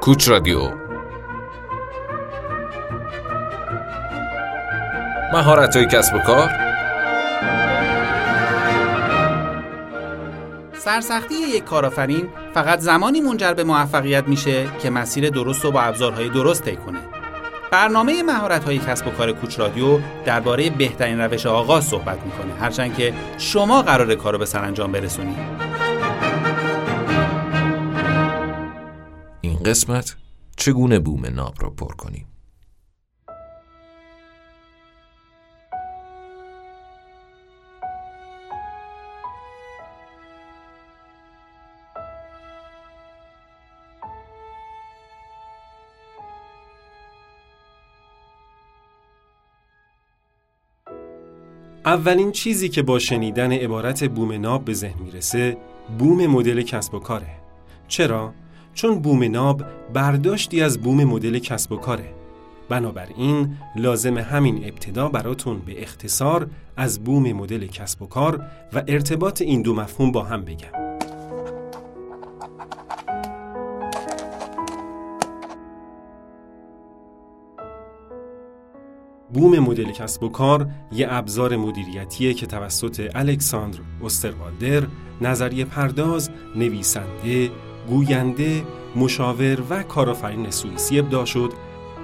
کوچ رادیو مهارت های کسب و کار سرسختی یک کارآفرین فقط زمانی منجر به موفقیت میشه که مسیر درست و با ابزارهای درست طی کنه. برنامه مهارت های کسب و کار کوچ رادیو درباره بهترین روش آغاز صحبت می‌کنه هرچند که شما قرار کارو به سرانجام برسونید. قسمت چگونه بوم ناب را پر کنیم؟ اولین چیزی که با شنیدن عبارت بوم ناب به ذهن می‌رسه بوم مدل کسب و کاره. چرا؟ چون بوم ناب برداشتی از بوم مدل کسب و کاره. بنابراین لازم همین ابتدا براتون به اختصار از بوم مدل کسب و کار و ارتباط این دو مفهوم با هم بگم. بوم مدل کسب و کار یه ابزار مدیریتیه که توسط الکساندر اوستروالدر نظریه پرداز، نویسنده، گوینده، مشاور و کارآفرین سوئیسی ابداع شد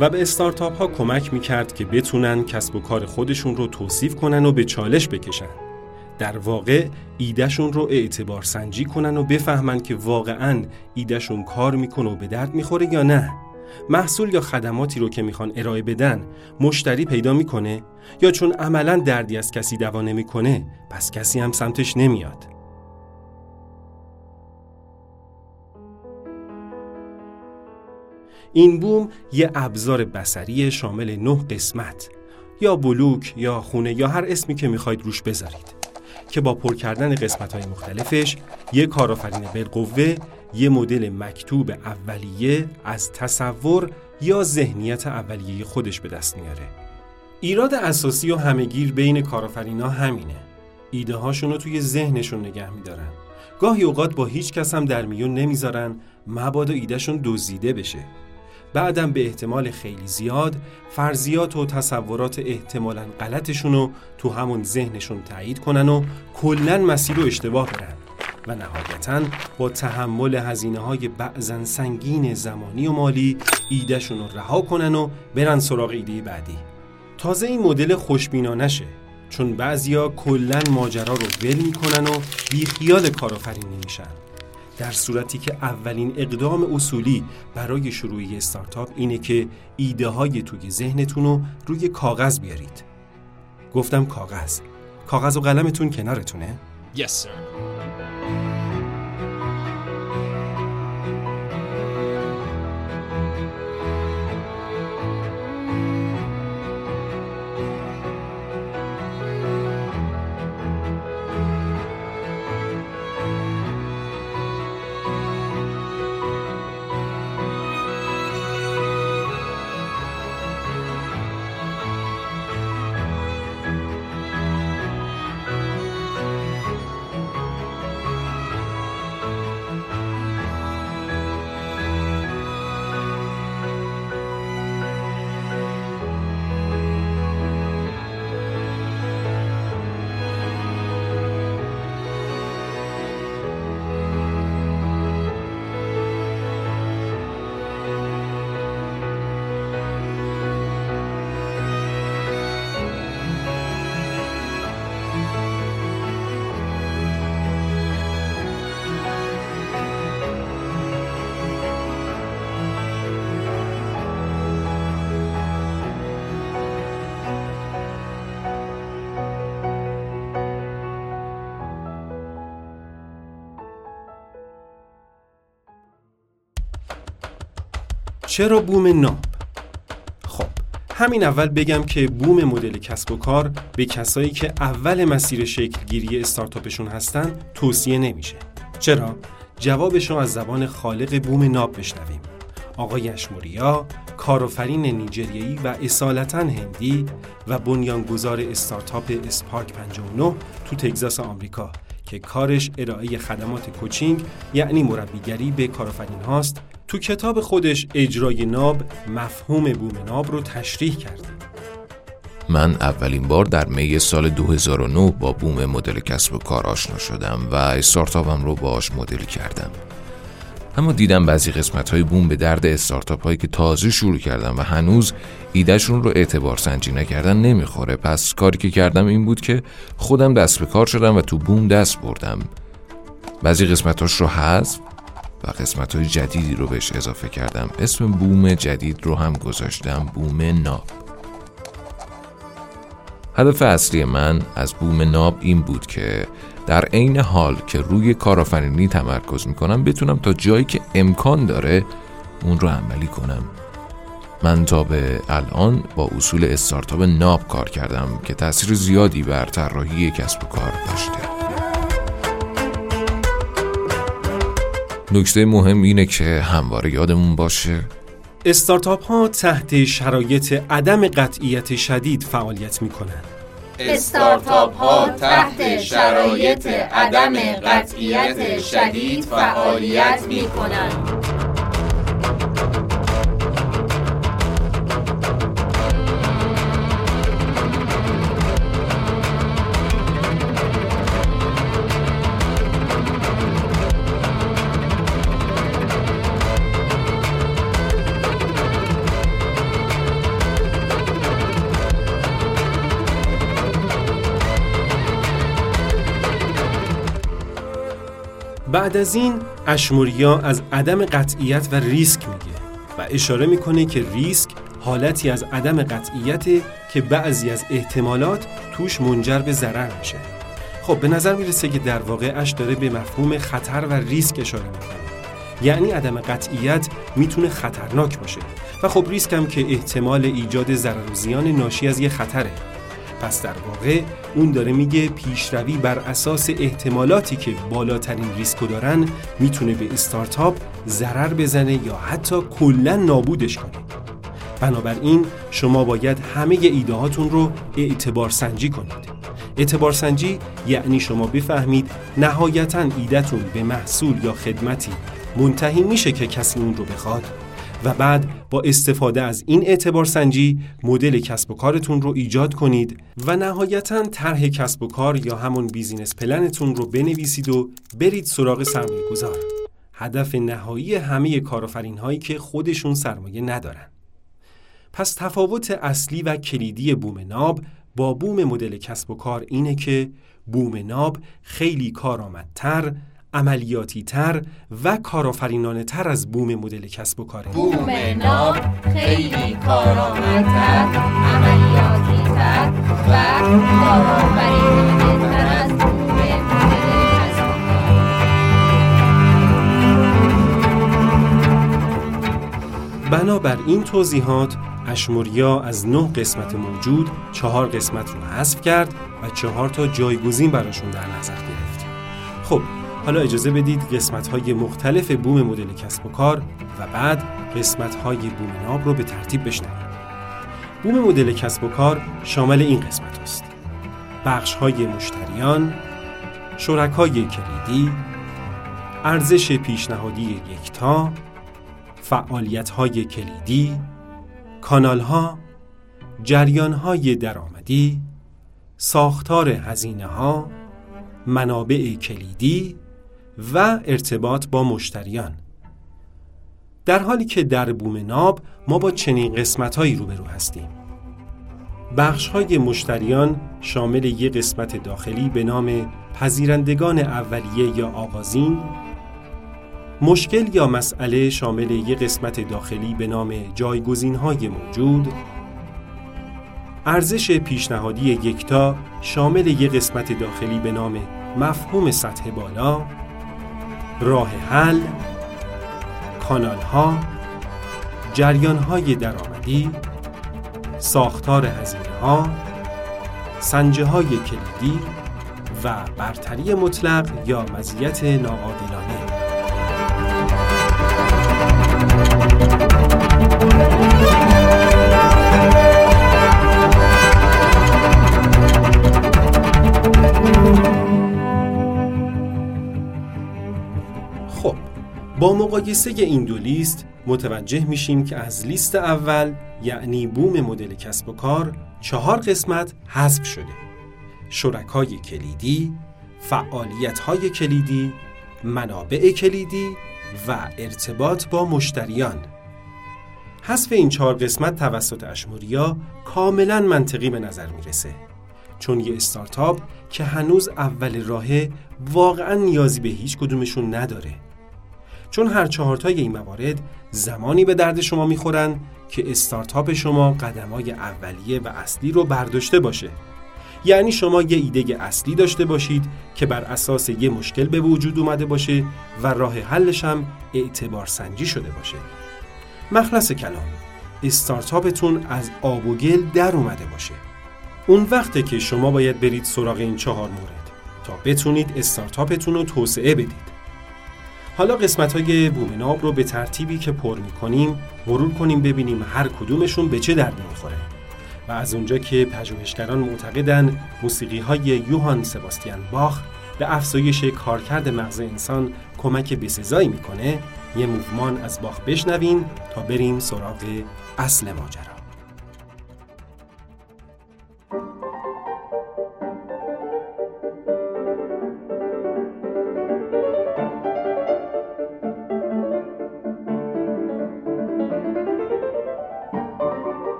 و به استارتاپ ها کمک می‌کرد که بتونن کسب و کار خودشون رو توصیف کنن و به چالش بکشن. در واقع ایدهشون رو اعتبار سنجی کنن و بفهمن که واقعا ایدهشون کار می‌کنه و به درد می‌خوره یا نه. محصول یا خدماتی رو که می‌خوان ارائه بدن مشتری پیدا می‌کنه یا چون عملا دردی از کسی دوا نمی‌کنه پس کسی هم سمتش نمیاد. این بوم یه ابزار بسری شامل نه قسمت یا بلوک یا خونه یا هر اسمی که می‌خواید روش بذارید که با پر کردن قسمت های مختلفش یه کارآفرین بالقوه یه مدل مکتوب اولیه از تصور یا ذهنیت اولیه خودش به دست میاره. ایراد اساسی و همهگیر بین کارآفرینا همینه. ایده هاشون رو توی ذهنشون نگه میدارن. گاهی اوقات با هیچ کس هم در میون نمی‌ذارن مبادا ایدهشون دزدیده بشه. بعدم به احتمال خیلی زیاد فرضیات و تصورات احتمالا غلطشون رو تو همون ذهنشون تایید کنن و کلا مسیر رو اشتباه برن. و نهایتا با تحمل هزینه های بعضن سنگین زمانی و مالی ایدهشون رو رها کنن و برن سراغ ایده بعدی. تازه این مدل خوشبینانشه چون بعضیا کلا ماجرا رو ول می‌کنن و بیخیال کارآفرینی میشن. در صورتی که اولین اقدام اصولی برای شروع استارتاپ اینه که ایده های توی ذهنتون رو روی کاغذ بیارید گفتم کاغذ کاغذ و قلمتون کنارتونه؟ Yes, sir. چرا بوم ناب؟ خب همین اول بگم که بوم مدل کسب و کار به کسایی که اول مسیر شکل گیری استارتاپشون هستن توصیه نمیشه چرا؟ جوابش رو از زبان خالق بوم ناب بشنویم آقای اشموریا کارآفرین نیجریه‌ای و اصالتا هندی و بنیانگذار استارتاپ اسپارک 59 تو تگزاس آمریکا که کارش ارائه خدمات کوچینگ یعنی مربیگری به کارآفرین هاست تو کتاب خودش اجرای ناب مفهوم بوم ناب رو تشریح کرده. من اولین بار در می سال 2009 با بوم مدل کسب و کار آشنا شدم و استارتاپم رو باش مدل کردم. اما دیدم بعضی قسمت های بوم به درد استارتاپ هایی که تازه شروع کردم و هنوز ایدهشون رو اعتبار سنجی نکردن نمی‌خوره. پس کاری که کردم این بود که خودم دست به کار شدم و تو بوم دست بردم. بعضی قسمتاش رو حذف و قسمت های جدیدی رو بهش اضافه کردم. اسم بوم جدید رو هم گذاشتم بوم ناب. هدف اصلی من از بوم ناب این بود که در عین حال که روی کارآفرینی تمرکز می‌کنم بتونم تا جایی که امکان داره اون رو عملی کنم. من تا به الان با اصول استارتاپ ناب کار کردم که تاثیر زیادی بر طراحی کسب و کار داشته. نکته مهم اینه که همواره یادمون باشه استارتاپ ها تحت شرایط عدم قطعیت شدید فعالیت می کنند. استارتاپ ها تحت شرایط عدم قطعیت شدید فعالیت می کنند. بعد از این اشموریا از عدم قطعیت و ریسک میگه و اشاره می‌کنه که ریسک حالتی از عدم قطعیت که بعضی از احتمالات توش منجر به ضرر میشه. خب به نظر می‌رسه که در واقع اش داره به مفهوم خطر و ریسک اشاره می‌کنه. یعنی عدم قطعیت می‌تونه خطرناک باشه. و خب ریسک هم که احتمال ایجاد ضرر و زیان ناشی از یه خطره. پس در واقع اون داره میگه پیشروی بر اساس احتمالاتی که بالاترین ریسکو دارن می‌تونه به استارتاپ ضرر بزنه یا حتی کلا نابودش کنه. بنابراین شما باید همه ایده هاتون رو اعتبار سنجی کنید. اعتبار سنجی یعنی شما بفهمید نهایتا ایدهتون به محصول یا خدمتی منتهی میشه که کسی اون رو بخواد. و بعد با استفاده از این اعتبار سنجی مدل کسب و کارتون رو ایجاد کنید و نهایتا طرح کسب و کار یا همون business plan تون رو بنویسید و برید سراغ سرمایه گذار. هدف نهایی همه کارآفرین هایی که خودشون سرمایه ندارن. پس تفاوت اصلی و کلیدی بوم ناب با بوم مدل کسب و کار اینه که بوم ناب خیلی کارآمدتر عملیاتی تر و کارآفرینانه تر از بوم مدل کسب و کاره. بوم ناب خیلی کارآمدتر عملیاتی تر و کارآفرینانه تر از بوم مدل کسب و کار بنابر این توضیحات اشموریا از نه قسمت موجود چهار قسمت رو حذف کرد و چهار تا جایگزین براشون در نظر گرفت. خب حالا اجازه بدید قسمت های مختلف بوم مدل کسب و کار و بعد قسمت های بوم ناب رو به ترتیب بشنویم. بوم مدل کسب و کار شامل این قسمت است. بخش های مشتریان، شرکای کلیدی، ارزش پیشنهادی یکتا، فعالیت های کلیدی، کانال ها، جریان های درآمدی، ساختار هزینه ها، منابع کلیدی و ارتباط با مشتریان. در حالی که در بوم ناب ما با چنین قسمتهایی روبرو هستیم. بخش های مشتریان شامل یک قسمت داخلی به نام پذیرندگان اولیه یا آغازین مشکل یا مسئله شامل یک قسمت داخلی به نام جایگزین های موجود ارزش پیشنهادی یکتا شامل یک قسمت داخلی به نام مفهوم سطح بالا راه حل کانال ها جریان های درآمدی ساختار هزینه ها سنجه های کلیدی و برتری مطلق یا مزیت ناعادلانه با مقایسه این دو لیست متوجه میشیم که از لیست اول یعنی بوم مدل کسب و کار چهار قسمت حذف شده. شرکای کلیدی، فعالیت‌های کلیدی، منابع کلیدی و ارتباط با مشتریان. حذف این چهار قسمت توسط اشموریا کاملا منطقی به نظر می‌رسه. چون یه استارتاپ که هنوز اول راهه واقعا نیازی به هیچ کدومشون نداره. چون هر چهارتای این موارد زمانی به درد شما می‌خورن که استارتاپ شما قدمای اولیه و اصلی رو برداشته باشه. یعنی شما یه ایده اصلی داشته باشید که بر اساس یه مشکل به وجود اومده باشه و راه حلش هم اعتبار سنجی شده باشه. مخلص کلام استارتاپتون از آب و گل در اومده باشه. اون وقته که شما باید برید سراغ این چهار مورد تا بتونید استارتاپتون رو توسعه بدید. حالا قسمت های بومناب رو به ترتیبی که پر می‌کنیم مرور کنیم ببینیم هر کدومشون به چه دردی می‌خوره. و از اونجا که پژوهشگران معتقدن موسیقی های یوهان سباستیان باخ به افزایش کارکرد مغز انسان کمک بسزایی می‌کنه یه موومان از باخ بشنویم تا بریم سراغ اصل ماجرا.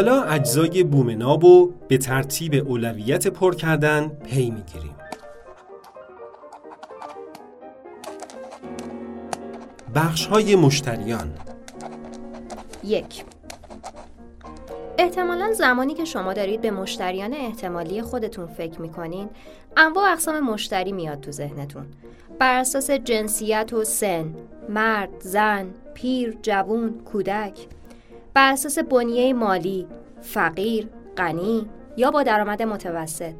حالا اجزای بومناب رو به ترتیب اولویت پر کردن پی می‌گیریم. بخش های مشتریان. یک. احتمالا زمانی که شما دارید به مشتریان احتمالی خودتون فکر می‌کنین انواع اقسام مشتری میاد تو ذهنتون. بر اساس جنسیت و سن مرد، زن، پیر، جوون، کودک. بر اساس بنیه مالی، فقیر، غنی یا با درآمد متوسط.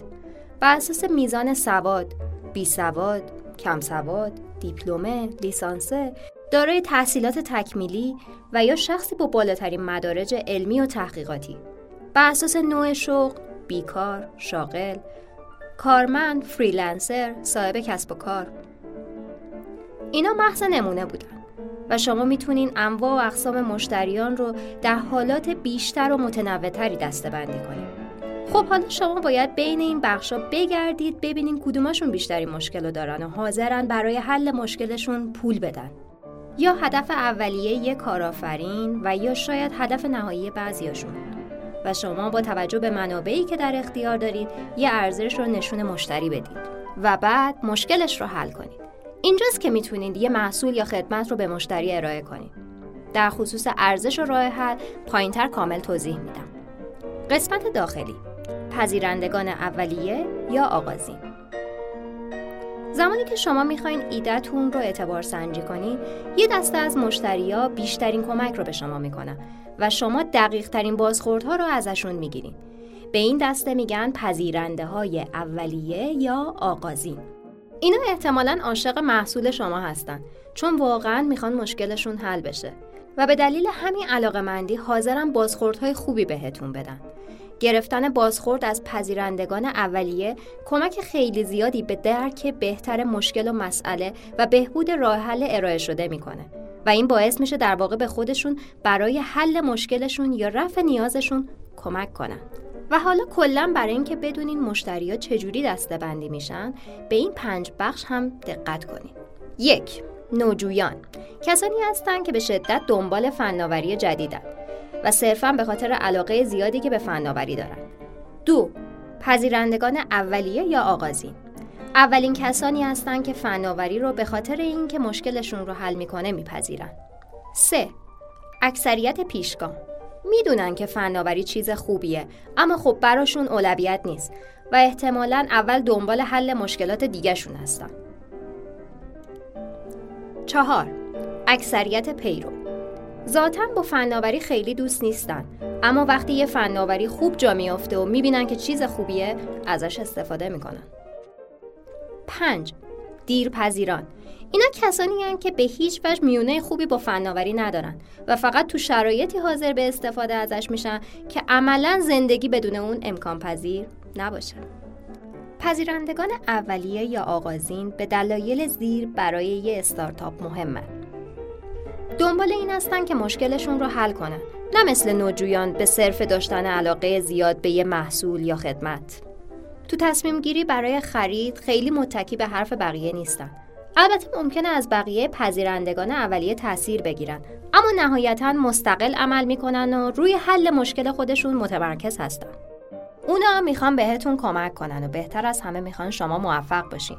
بر اساس میزان سواد، بی سواد، کم سواد، دیپلمه، لیسانسه، دارای تحصیلات تکمیلی و یا شخصی با بالاترین مدارج علمی و تحقیقاتی. بر اساس نوع شغل، بیکار، شاغل، کارمند، freelancer، صاحب کسب و کار. اینا محض نمونه بودن. و شما می‌تونین انواع و اقسام مشتریان رو در حالات بیشتر و متنوعتری دستبندی کنید. خب حالا شما باید بین این بخشا بگردید ببینین کدومشون بیشتری مشکل رو دارن و حاضرن برای حل مشکلشون پول بدن. یا هدف اولیه یک کارآفرین و یا شاید هدف نهایی بعضیاشون و شما با توجه به منابعی که در اختیار دارید یه ارزش رو نشون مشتری بدید و بعد مشکلش رو حل کنید. اینجاست که می‌تونید یه محصول یا خدمت رو به مشتری ارائه کنید. در خصوص ارزش و راه حل پایینتر کامل توضیح میدم. قسمت داخلی پذیرندگان اولیه یا آغازین زمانی که شما می‌خواین ایدهتون رو اعتبار سنجی کنید یه دسته از مشتریا بیشترین کمک رو به شما می‌کنن و شما دقیق ترین بازخوردها رو ازشون می‌گیرین به این دسته میگن پذیرنده های اولیه یا آغازین اینا احتمالا عاشق محصول شما هستن چون واقعا می‌خوان مشکلشون حل بشه. و به دلیل همین علاقه مندی بازخوردهای خوبی بهتون بدن. گرفتن بازخورد از پذیرندگان اولیه کمک خیلی زیادی به درک بهتر مشکل و مسئله و بهبود راه حل ارائه شده می‌کنه. و این باعث میشه در واقع به خودشون برای حل مشکلشون یا رفع نیازشون کمک کنن. و حالا کلا برای اینکه بدونین مشتریا چجوری دسته بندی میشن به این پنج بخش هم دقت کنید یک نوجویان. کسانی هستند که به شدت دنبال فناوری جدیدن و صرفا به خاطر علاقه زیادی که به فناوری دارن. دو پذیرندگان اولیه یا آغازین. اولین کسانی هستند که فناوری رو به خاطر اینکه مشکلشون رو حل می‌کنه میپذیرن. سه اکثریت پیشگام. می‌دونن که فناوری چیز خوبیه اما خب براشون اولویت نیست و احتمالا اول دنبال حل مشکلات دیگهشون هستن. چهار اکثریت پیرو. ذاتا با فناوری خیلی دوست نیستن اما وقتی یه فناوری خوب جا میافته و می‌بینن که چیز خوبیه ازش استفاده می‌کنن. پنج دیرپذیران. اینا کسانی هستند که به هیچ وجه میونه خوبی با فناوری ندارن و فقط تو شرایطی حاضر به استفاده ازش میشن که عملا زندگی بدون اون امکان پذیر نباشه. پذیرندگان اولیه یا آغازین به دلایل زیر برای یه استارتاپ مهمن. دنبال این هستن که مشکلشون رو حل کنن نه مثل نوجویان به صرف داشتن علاقه زیاد به یه محصول یا خدمت تو تصمیم گیری برای خرید خیلی متکی به حرف بقیه نیستن البته ممکنه از بقیه پذیرندگان اولیه تاثیر بگیرن. اما نهایتا مستقل عمل می‌کنن و روی حل مشکل خودشون متمرکز هستن. اونا می‌خوان بهتون کمک کنن و بهتر از همه می‌خوان شما موفق باشین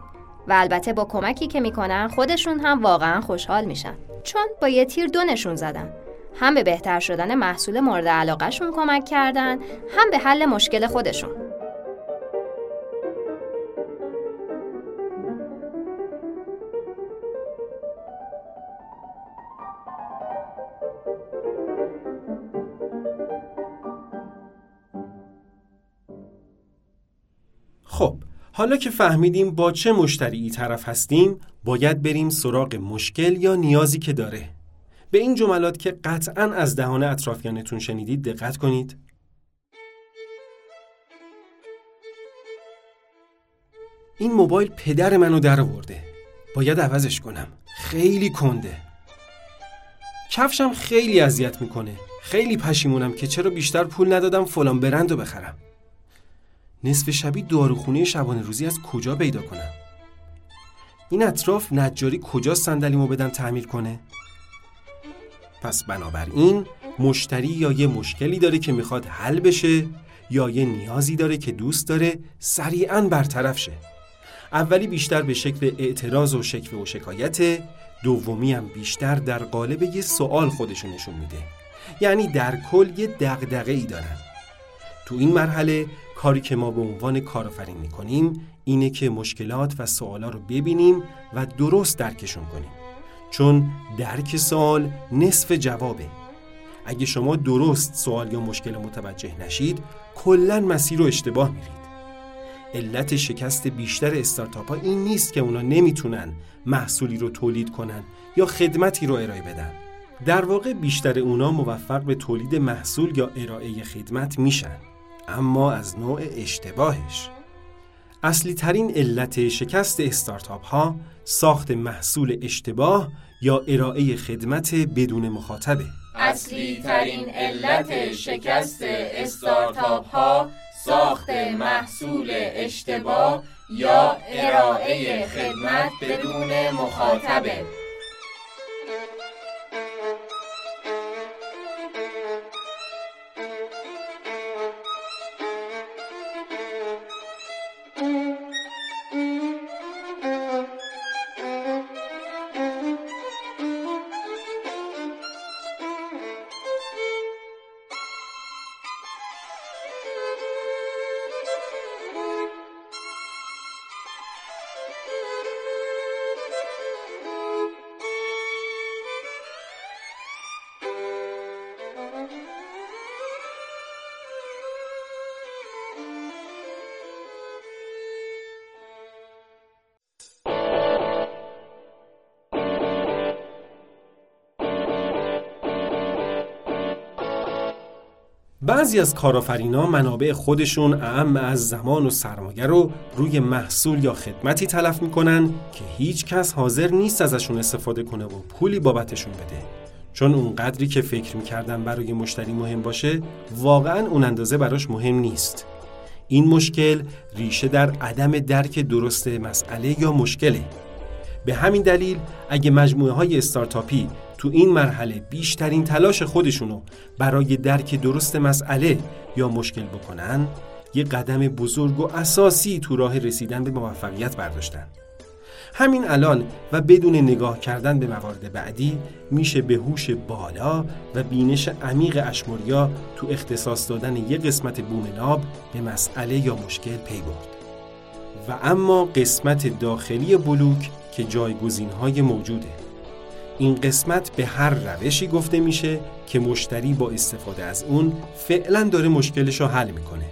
و البته با کمکی که می‌کنن خودشون هم واقعا خوشحال میشن. چون با یه تیر دو نشون زدن. هم به بهتر شدن محصول مورد علاقهشون کمک کردن هم به حل مشکل خودشون. حالا که فهمیدیم با چه مشتری طرف هستیم باید بریم سراغ مشکل یا نیازی که داره. به این جملات که قطعا از دهان اطرافیانتون شنیدید دقت کنید. این موبایل پدر منو در آورده. باید عوضش کنم. خیلی کنده. کفشم خیلی اذیت می‌کنه. خیلی پشیمونم که چرا بیشتر پول ندادم فلان برند رو بخرم. نصف شبی داروخونه شبانه روزی از کجا پیدا کنم؟ این اطراف نجاری کجا صندلیمو بدن تعمیر کنه؟ پس بنابراین مشتری یا یه مشکلی داره که می‌خواد حل بشه یا یه نیازی داره که دوست داره سریعا برطرف شه. اولی بیشتر به شکل اعتراض و شکوه و شکایت دومی هم بیشتر در قالب یه سوال خودشو نشون میده. یعنی در کل یه دغدغه ای دارن. تو این مرحله کاری که ما به عنوان کارآفرین می‌کنیم اینه که مشکلات و سوالا رو ببینیم و درست درکشون کنیم. چون درک سوال نصف جوابه. اگه شما درست سوال یا مشکل متوجه نشید کلا مسیر رو اشتباه میرید. علت شکست بیشتر استارتاپ این نیست که اونا نمی‌تونن محصولی رو تولید کنن یا خدمتی رو ارائه بدن. در واقع بیشتر اونا موفق به تولید محصول یا ارائه خدمت میشن. اما از نوع اشتباهش. اصلی ترین علت شکست استارتاپ ها ساخت محصول اشتباه یا ارائه خدمت بدون مخاطبه. اصلی ترین علت شکست استارتاپ ها ساخت محصول اشتباه یا ارائه خدمت بدون مخاطبه. بعضی از کارآفرینا منابع خودشون اعم از زمان و سرمایه رو روی محصول یا خدمتی تلف می‌کنن که هیچ کس حاضر نیست ازشون استفاده کنه و پولی بابتشون بده. چون اون قدری که فکر می‌کردن برای مشتری مهم باشه واقعا اون اندازه براش مهم نیست. این مشکل ریشه در عدم درک درست مسئله یا مشکله. به همین دلیل اگه مجموعه های استارتاپی تو این مرحله بیشترین تلاش خودشونو برای درک درست مسئله یا مشکل بکنن یه قدم بزرگ و اساسی تو راه رسیدن به موفقیت برداشتن. همین الان و بدون نگاه کردن به موارد بعدی میشه به هوش بالا و بینش عمیق اشموریا تو اختصاص دادن یه قسمت بوم ناب به مسئله یا مشکل پی برد. و اما قسمت داخلی بلوک که جایگزین های موجوده. این قسمت به هر روشی گفته میشه که مشتری با استفاده از اون فعلا داره مشکلش رو حل می‌کنه.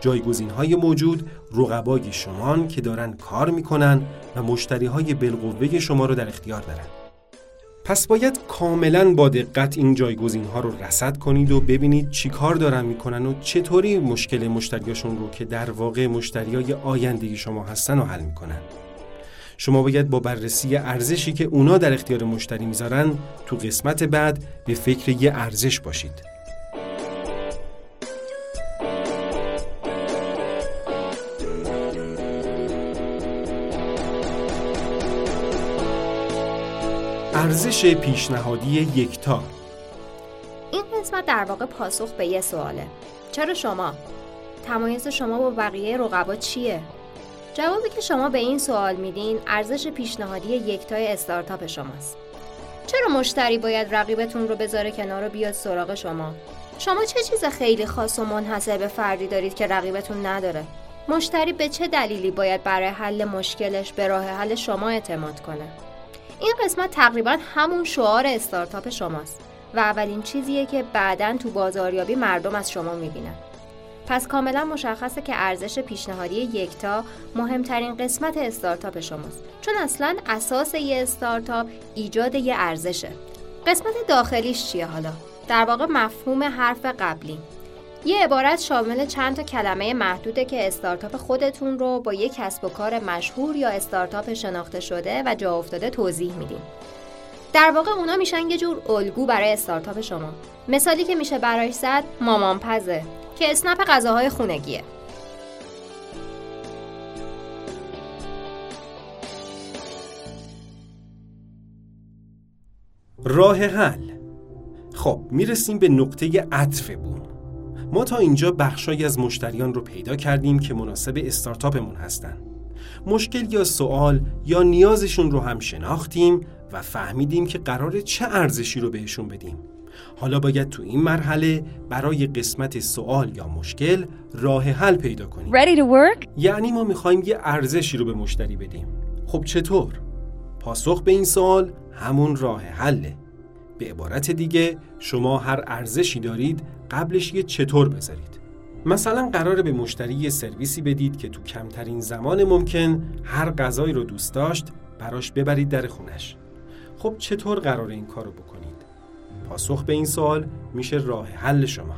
جایگزین های موجود رقبای شمان که دارن کار می‌کنن و مشتری های بالقوه شما رو در اختیار دارن. پس باید کاملا با دقت این جایگزین ها رو رصد کنید و ببینید چی کار دارن می‌کنن و چطوری مشکل مشتریاشون رو که در واقع مشتری های آینده شما هستن رو حل می‌کنن. شما باید با بررسی ارزشی که اونا در اختیار مشتری می‌ذارن تو قسمت بعد به فکر یه ارزش باشید ارزش پیشنهادی یکتا این قسمت در واقع پاسخ به یه سواله چرا شما؟ تمایز شما با بقیه رقبا چیه؟ جوابی که شما به این سوال میدین ارزش پیشنهادی یکتای استارتاپ شماست چرا مشتری باید رقیبتون رو بذاره کنار و بیاد سراغ شما؟ شما چه چیز خیلی خاص و منحصر به فردی دارید که رقیبتون نداره؟ مشتری به چه دلیلی باید برای حل مشکلش به راه حل شما اعتماد کنه؟ این قسمت تقریبا همون شعار استارتاپ شماست و اولین چیزیه که بعدا تو بازاریابی مردم از شما می‌بینن پس کاملا مشخصه که ارزش پیشنهادی یکتا مهمترین قسمت استارتاپ شماست. چون اصلا اساس یه استارتاپ ایجاد یه ارزشه. قسمت داخلیش چیه حالا؟ در واقع مفهوم حرف قبلی. یه عبارت شامل چند تا کلمه محدوده که استارتاپ خودتون رو با یک کسب و کار مشهور یا استارتاپ شناخته شده و جا افتاده توضیح میدین. در واقع اونا میشن یه جور الگو برای استارتاپ شما. مثالی که میشه برایش زد مامان پزه که اسنپ غذاهای خونگیه. راه حل خب می‌رسیم به نقطه عطف بوم ما تا اینجا بخشایی از مشتریان رو پیدا کردیم که مناسب استارتاپمون هستن. مشکل یا سوال یا نیازشون رو هم شناختیم و فهمیدیم که قرار چه ارزشی رو بهشون بدیم. حالا باید تو این مرحله برای قسمت سوال یا مشکل راه حل پیدا کنیم. Ready to work? یعنی ما می‌خوایم یه ارزشی رو به مشتری بدیم. خب چطور؟ پاسخ به این سوال همون راه حله. به عبارت دیگه شما هر ارزشی دارید قبلش یه چطور بذارید مثلا قراره به مشتری یه سرویسی بدید که تو کمترین زمان ممکن هر غذایی رو دوست داشت براش ببرید در خونش خب چطور قرار این کارو بکنید؟ پاسخ به این سوال میشه راه حل شما.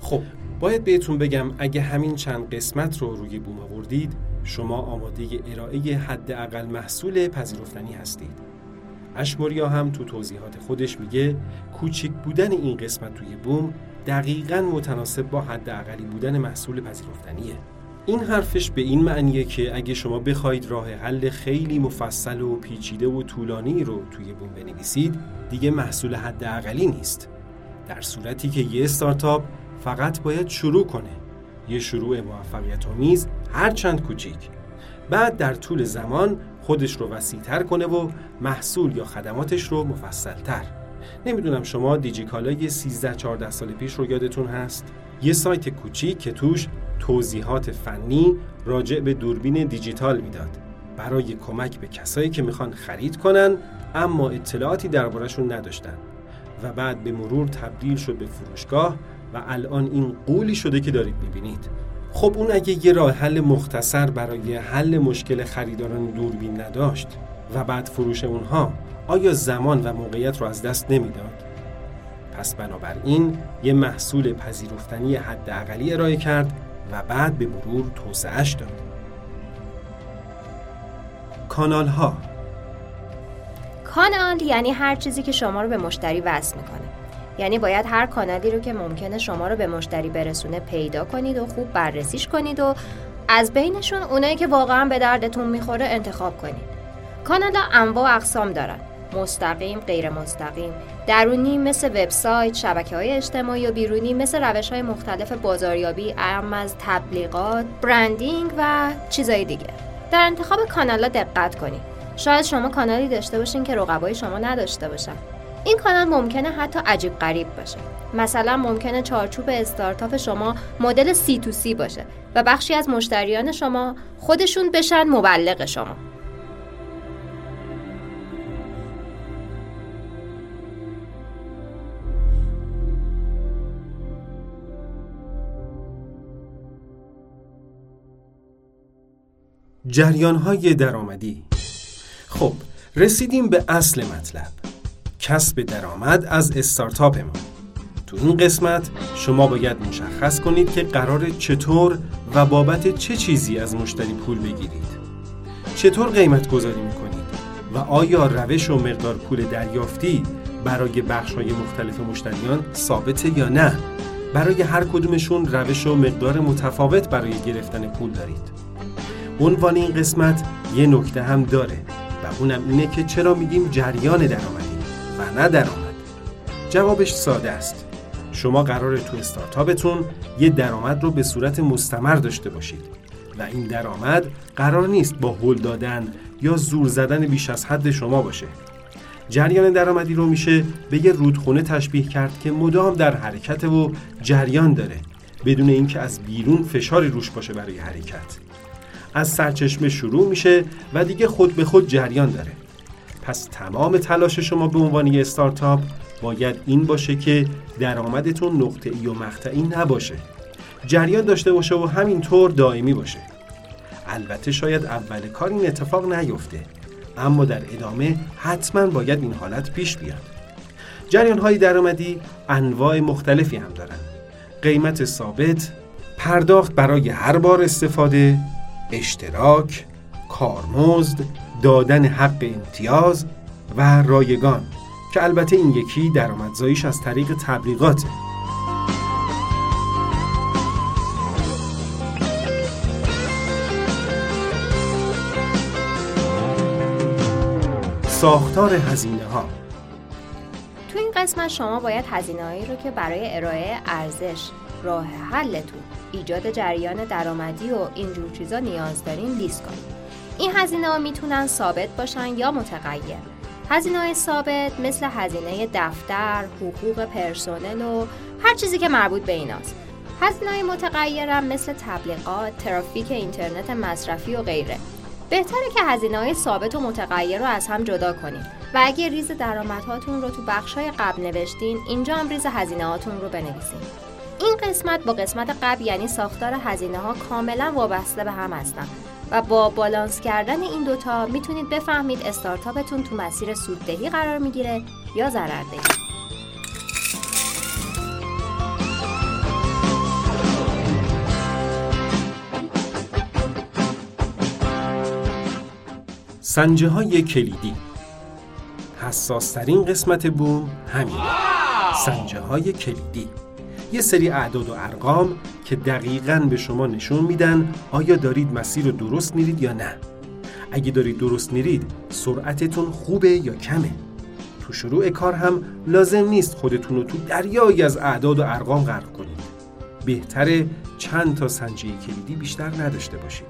خب باید بهتون بگم اگه همین چند قسمت رو روی بوم آوردید شما آماده ارائه حداقل محصول پذیرفتنی هستید. اشموریا هم تو توضیحات خودش میگه کوچک بودن این قسمت توی بوم دقیقا متناسب با حداقلی بودن محصول پذیرفتنیه. این حرفش به این معنیه که اگه شما بخواید راه حل خیلی مفصل و پیچیده و طولانی رو توی بوم بنویسید دیگه محصول حداقلی نیست. در صورتی که یه استارتاپ فقط باید شروع کنه. یه شروع موفقیت آمیز هرچند کوچیک. بعد در طول زمان خودش رو وسیعتر کنه و محصول یا خدماتش رو مفصلتر. نمی‌دونم شما دیجیکالای 13 14 سال پیش رو یادتون هست؟ یه سایت کوچیک که توش توضیحات فنی راجع به دوربین دیجیتال می‌داد. برای کمک به کسایی که می‌خوان خرید کنن اما اطلاعاتی دربارهشون نداشتن. و بعد به مرور تبدیل شد به فروشگاه و الان این قولی شده که دارید می‌بینید. خب اون اگه یه راه حل مختصر برای حل مشکل خریداران دوربین نداشت و بعد فروش اونها آیا زمان و موقعیت رو از دست نمی‌داد؟ پس بنابراین یه محصول پذیرفتنی حداقلی ارائه کرد و بعد به مرور توسعهش داد. کانال ها کانال یعنی هر چیزی که شما رو به مشتری وصل می‌کنه. یعنی باید هر کانالی رو که ممکنه شما رو به مشتری برسونه پیدا کنید و خوب بررسیش کنید و از بینشون اونایی که واقعا به دردتون می‌خوره انتخاب کنید. کانال انواع اقسام دارن. مستقیم غیر مستقیم. درونی مثل وبسایت شبکه های اجتماعی و بیرونی مثل روش های مختلف بازاریابی اهم از تبلیغات برندینگ و چیزهای دیگه. در انتخاب کانال دقت کنید. شاید شما کانالی داشته باشین که رقبای شما نداشته باشن. این کانال ممکنه حتی عجیب غریب باشه. مثلا ممکنه چارچوب استارتاپ شما مدل سی تو سی باشه و بخشی از مشتریان شما خودشون بشن مبلغ شما. جریان های درآمدی. خب رسیدیم به اصل مطلب. کسب درآمد از استارتاپ ما تو این قسمت شما باید مشخص کنید که قرار چطور و بابت چه چیزی از مشتری پول بگیرید. چطور قیمت گذاری می‌کنید و آیا روش و مقدار پول دریافتی برای بخش های مختلف مشتریان ثابته یا نه؟ برای هر کدومشون روش و مقدار متفاوت برای گرفتن پول دارید. عنوان این قسمت یه نکته هم داره و اونم اینه که چرا میگیم جریان درآمدی و نه درآمد. جوابش ساده است. شما قراره تو استارتاپتون یه درآمد رو به صورت مستمر داشته باشید و این درآمد قرار نیست با هل دادن یا زور زدن بیش از حد شما باشه. جریان درآمدی رو میشه به یه رودخونه تشبیه کرد که مدام در حرکت و جریان داره بدون اینکه از بیرون فشاری روش باشه برای حرکت. از سرچشمه شروع میشه و دیگه خود به خود جریان داره. پس تمام تلاش شما به عنوان یه استارتاپ باید این باشه که درآمدتون نقطه ای و مقطعی نباشه. جریان داشته باشه و همینطور دائمی باشه. البته شاید اول کار این اتفاق نیفته اما در ادامه حتما باید این حالت پیش بیاد. جریان های درآمدی انواع مختلفی هم دارن. قیمت ثابت پرداخت برای هر بار استفاده اشتراک کارمزد دادن حق امتیاز و رایگان که البته این یکی درآمدزاییش از طریق تبلیغاته. ساختار هزینه ها تو این قسمت شما باید هزینه هایی رو که برای ارائه ارزش راه حلتون. ایجاد جریان درآمدی و اینجور چیزا نیاز دارین لیست کنید این هزینه ها می‌تونن ثابت باشن یا متغیر. هزینه های ثابت مثل هزینه دفتر، حقوق پرسنل و هر چیزی که مربوط به ایناست. هزینه های متغیرم مثل تبلیغات، ترافیک اینترنت مصرفی و غیره. بهتره که هزینه های ثابت و متغیر رو از هم جدا کنید و اگه ریز درآمدهاتون رو تو بخش های قبل نوشتین اینجا هم ریز هزینه هاتون رو بنویسین. این قسمت با قسمت قبل یعنی ساختار هزینه ها کاملا وابسته به هم هستن و با بالانس کردن این دوتا می‌تونید بفهمید استارتاپتون تو مسیر سوددهی قرار می‌گیره یا ضرردهی. سنجه های کلیدی. حساس ترین قسمت بوم همین. سنجه های کلیدی. یه سری اعداد و ارقام که دقیقا به شما نشون میدن آیا دارید مسیر رو درست میرید یا نه. اگه دارید درست میرید سرعتتون خوبه یا کمه. تو شروع کار هم لازم نیست خودتون رو تو دریایی از اعداد و ارقام غرق کنید. بهتره چند تا سنجه کلیدی بیشتر نداشته باشید.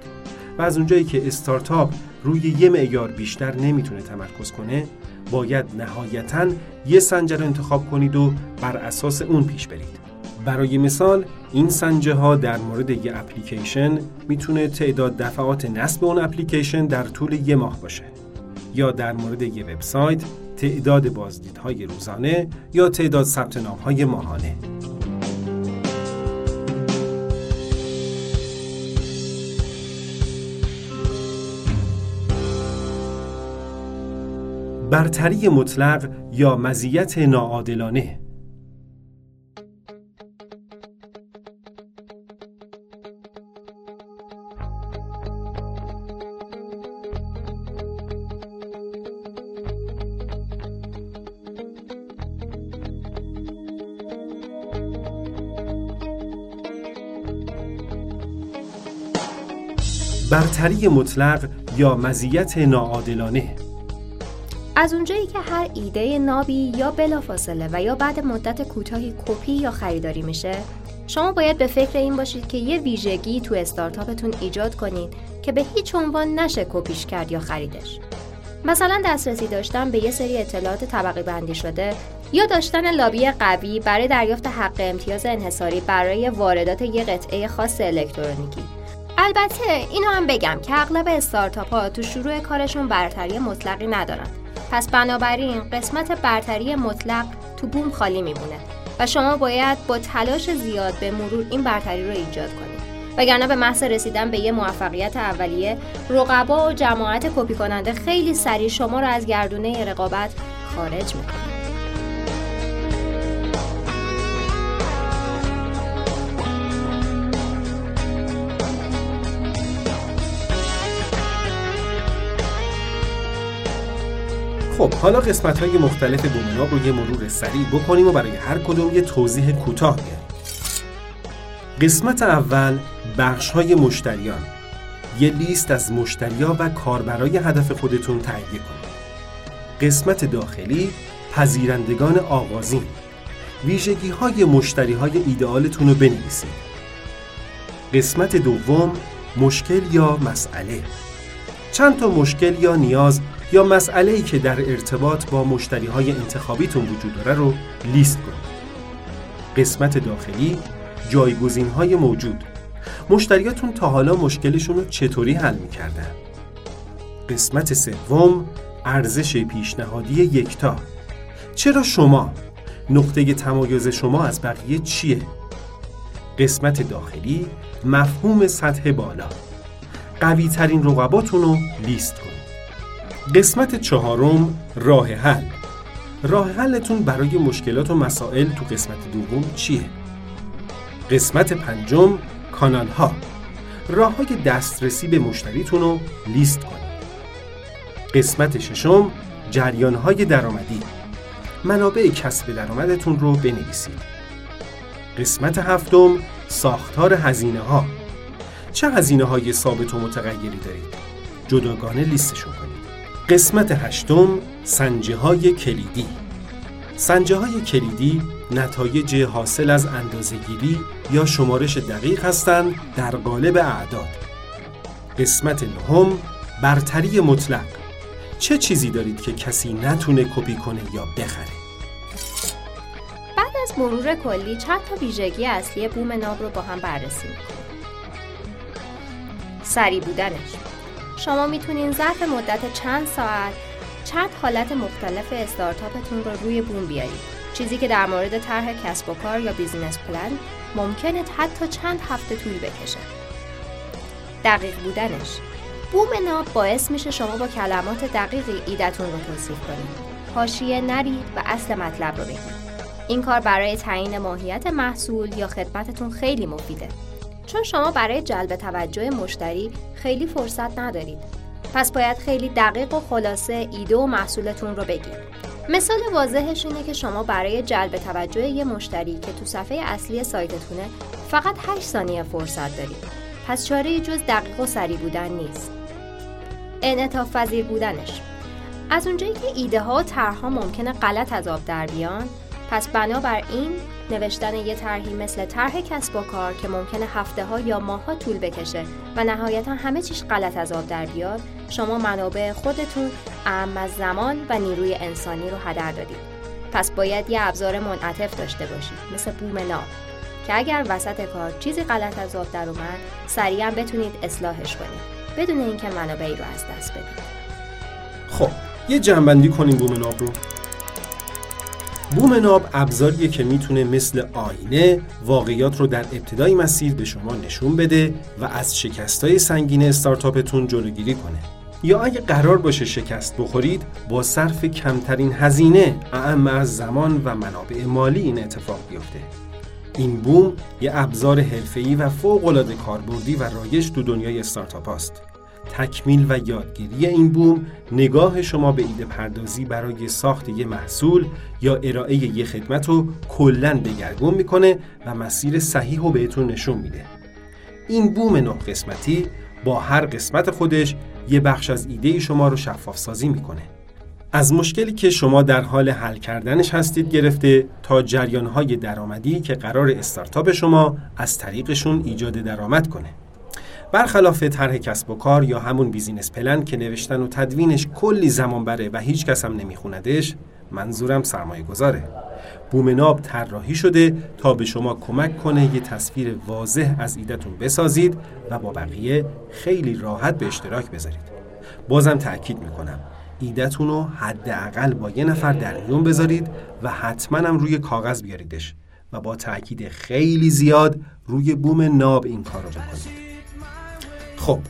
و از اونجایی که استارتاپ روی یه معیار بیشتر نمی‌تونه تمرکز کنه باید نهایتا یه سنجه رو انتخاب کنید و بر اساس اون پیش برید. برای مثال این سنجه ها در مورد یه اپلیکیشن می‌تونه تعداد دفعات نصب اون اپلیکیشن در طول یه ماه باشه. یا در مورد یه وبسایت تعداد بازدیدهای روزانه یا تعداد ثبت های ماهانه. برتری مطلق یا مزیت ناعادلانه. برتری مطلق یا مزیت ناعادلانه. از اونجایی که هر ایده نابی یا بلافاصله و یا بعد مدت کوتاهی کپی یا خریداری میشه شما باید به فکر این باشید که یه ویژگی تو استارتاپتون ایجاد کنید که به هیچ عنوان نشه کپیش کرد یا خریدش. مثلا دسترسی داشتن به یه سری اطلاعات طبقه بندی شده یا داشتن لابی قوی برای دریافت حق امتیاز انحصاری برای واردات یه قطعه خاص الکترونیکی. البته اینو هم بگم که اغلب استارتاپ ها تو شروع کارشون برتری مطلقی ندارن. پس بنابراین قسمت برتری مطلق تو بوم خالی میمونه و شما باید با تلاش زیاد به مرور این برتری رو ایجاد کنید وگرنه به محض رسیدن به یه موفقیت اولیه رقبا و جماعت کپی کننده خیلی سریع شما رو از گردونه رقابت خارج می‌کنه. خب حالا قسمت های مختلف بومناب رو یه مرور سریع بکنیم و برای هر کدوم یه توضیح کوتاه بیاریم قسمت اول بخش های مشتریان. یه لیست از مشتریا و کاربرای هدف خودتون تهیه کنید. قسمت داخلی پذیرندگان آغازین. ویژگی های مشتری های ایدئالتون رو بنویسید. قسمت دوم مشکل یا مسئله. چند تا مشکل یا نیاز یا مسئله ای که در ارتباط با مشتری های انتخابیتون وجود داره رو لیست کنید. قسمت داخلی جایگزین های موجود مشتریاتون تا حالا مشکلشون رو چطوری حل می‌کردن؟ قسمت سوم ارزش پیشنهادی یکتا چرا شما؟ نقطه تمایز شما از بقیه چیه؟ قسمت داخلی مفهوم سطح بالا قوی ترین رقباتون رو لیست کنید. قسمت چهارم راه حل. راه حلتون برای مشکلات و مسائل تو قسمت دوم چیه؟ قسمت پنجم کانال ها راه های دسترسی به مشتریتون رو لیست کنید. قسمت ششم جریان های درآمدی. منابع کسب درآمدتون رو بنویسید. قسمت هفتم ساختار هزینه ها چه هزینه های ثابت و متغیری دارید؟ جداگانه لیستشون کنید. قسمت هشتم سنجه های کلیدی. سنجه های کلیدی نتایج حاصل از اندازهگیری یا شمارش دقیق هستند در قالب اعداد. قسمت نهم برتری مطلق. چه چیزی دارید که کسی نتونه کپی کنه یا بخره؟ بعد از مرور کلی چند تا ویژگی اصلی بوم ناب رو با هم بررسی می‌کنیم. سریع بودنش. شما می‌تونین ظرف مدت چند ساعت چند حالت مختلف استارتاپتون رو روی بوم بیارید. چیزی که در مورد طرح کسب و کار یا business plan ممکنه حتی چند هفته طول بکشه. دقیق بودنش. بوم ناب باعث میشه شما با کلمات دقیقی ایدتون رو توصیف کنید. حاشیه نرید و اصل مطلب رو بگید. این کار برای تعیین ماهیت محصول یا خدمتتون خیلی مفیده. چون شما برای جلب توجه مشتری خیلی فرصت ندارید. پس باید خیلی دقیق و خلاصه ایده و محصولتون رو بگید. مثال واضحش اینه که شما برای جلب توجه یه مشتری که تو صفحه اصلی سایتتونه فقط 8 ثانیه فرصت دارید. پس چاره جز دقیق و سریع بودن نیست. انعطاف پذیر بودنش. از اونجایی که ایده ها و طرحها ممکنه غلط از آب در بیان پس بنابراین نوشتن یه طرحی مثل طرح کسب و کار که ممکنه هفته ها یا ماه طول بکشه و نهایتا همه چیش غلط از آب در بیاد شما منابع خودتون اهم از زمان و نیروی انسانی رو هدر دادید. پس باید یه ابزار منعطف داشته باشید مثل بوم ناب که اگر وسط کار چیزی غلط از آب در اومد سریعا بتونید اصلاحش کنید بدون اینکه منابعی رو از دست بدید. خب یه جنبندی کنیم بوم ناب رو. بوم ناب ابزاریه که می‌تونه مثل آینه واقعیات رو در ابتدای مسیر به شما نشون بده و از شکستای سنگین استارتاپتون جلوگیری کنه. یا اگه قرار باشه شکست بخورید با صرف کمترین هزینه اعم از زمان و منابع مالی این اتفاق بیفته. این بوم یه ابزار حرفه‌ای و فوق‌العاده کاربردی و رایج تو دنیای استارتاپ است تکمیل و یادگیری این بوم نگاه شما به ایده پردازی برای ساخت یه محصول یا ارائه یه خدمت رو کلا دگرگون می‌کنه و مسیر صحیح رو بهتون نشون میده. این بوم نه قسمتی با هر قسمت خودش یه بخش از ایده شما رو شفاف سازی می‌کنه. از مشکلی که شما در حال حل کردنش هستید گرفته تا جریانهای درآمدی که قرار استارتاپ شما از طریقشون ایجاد درآمد کنه. برخلاف طرح کسب و کار یا همون business plan که نوشتن و تدوینش کلی زمان بره و هیچ کس هم نمیخوندش منظورم سرمایه گذاره بوم ناب طراحی شده تا به شما کمک کنه یه تصویر واضح از ایدهتون بسازید و با بقیه خیلی راحت به اشتراک بذارید. بازم تأکید می‌کنم ایدهتون رو حداقل با یه نفر در میون بذارید و حتما هم روی کاغذ بیاریدش و با تاکید خیلی زیاد روی بوم ناب این کار رو بکنید. خب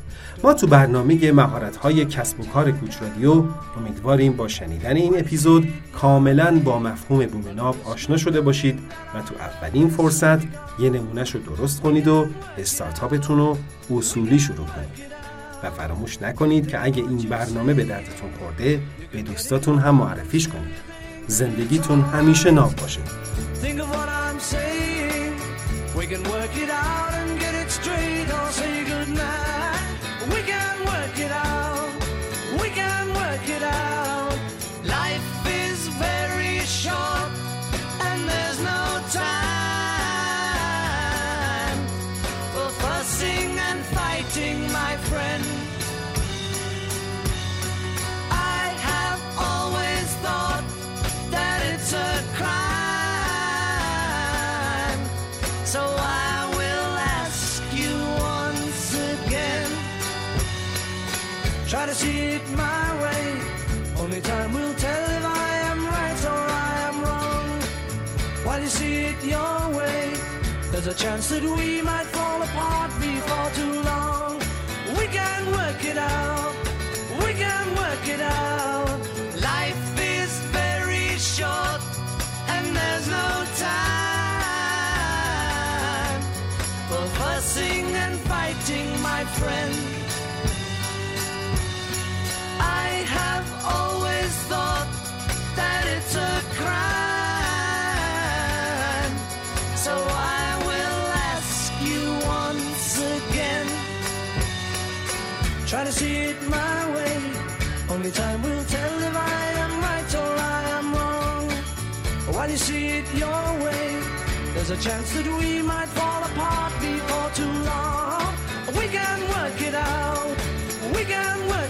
ما تو برنامه مهارت های کسب و کار کوچ رادیو امیدواریم با شنیدن این اپیزود کاملا با مفهوم بوم ناب آشنا شده باشید و تو اولین فرصت یه نمونهش رو درست کنید و استارتاپتون رو اصولی شروع کنید. و فراموش نکنید که اگه این برنامه به دردتون خورده به دوستاتون هم معرفیش کنید. زندگیتون همیشه ناب باشه. Try there's a chance that we might fall apart before too long. We can work it out. We can work it out. Life is very short, and there's no time for fussing and fighting, my friend. I have always thought that it's a crime. Time will tell if I am right or I am wrong. While you see it your way, there's a chance that we might fall apart before too long. We can work it out. We can work.